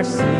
mercy.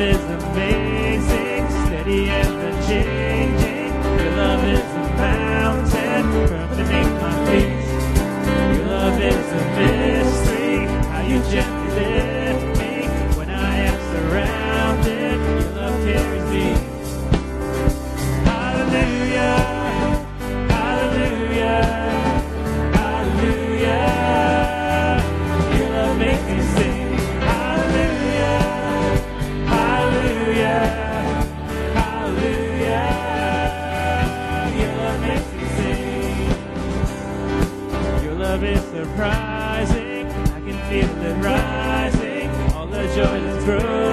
is amazing, steady and unchanging. Your love is a mountain, firm beneath my feet. Your love is a mystery, how you just. through.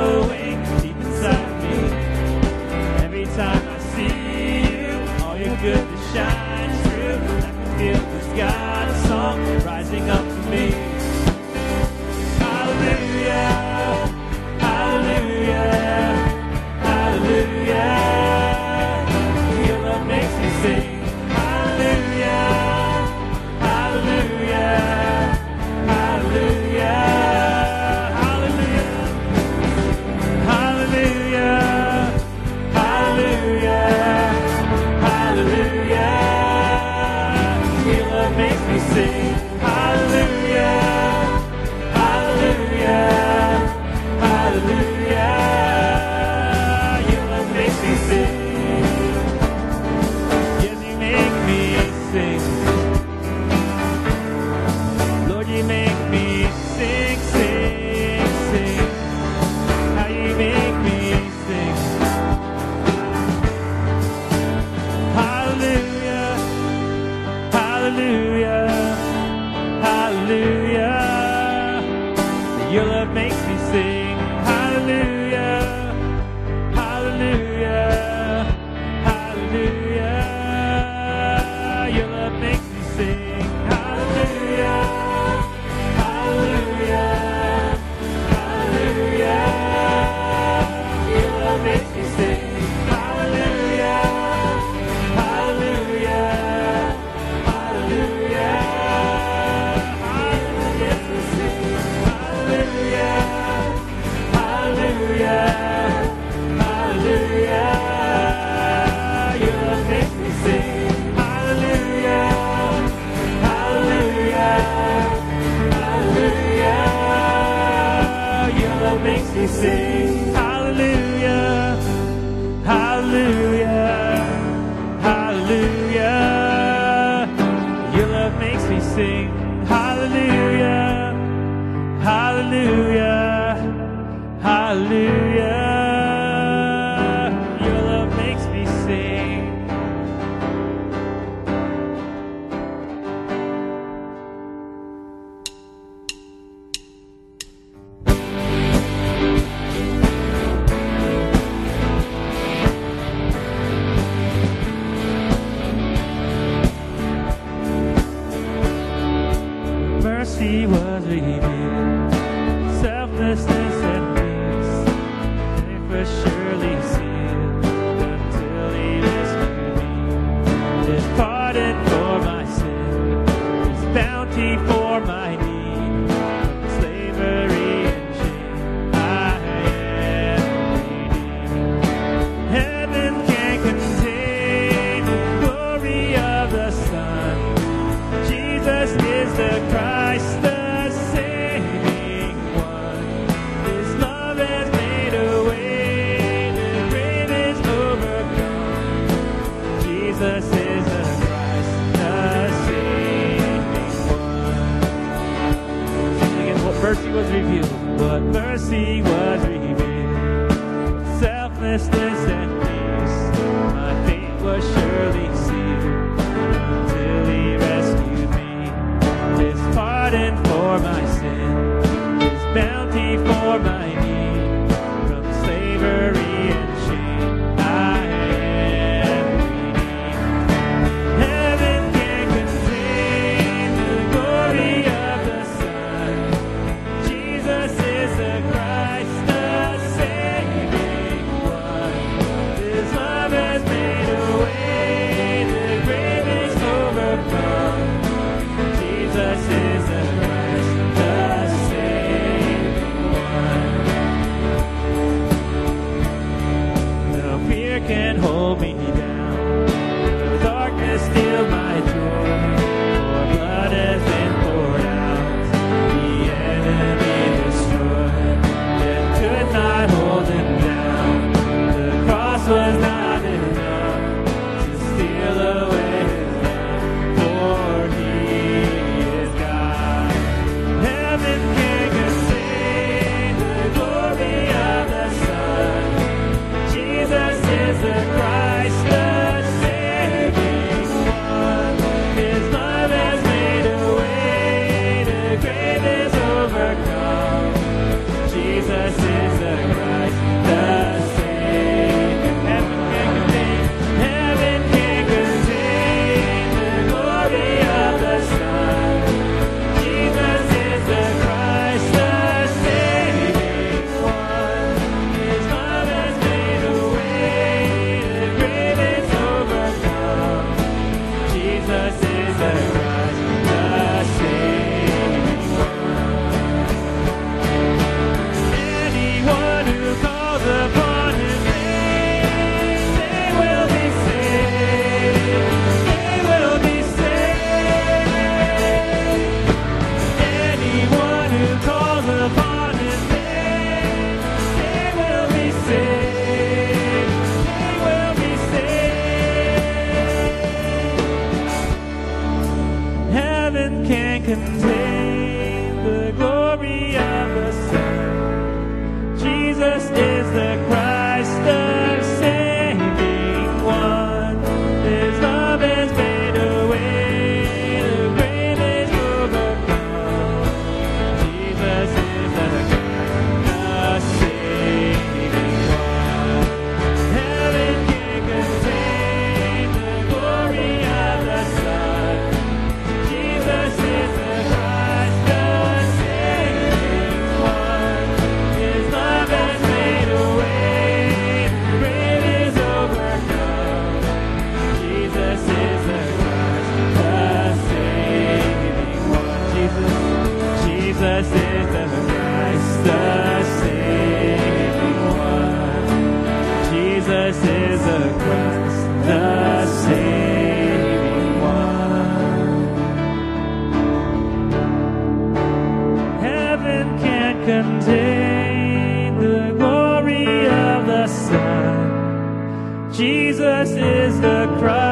Jesus is the Christ,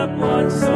up one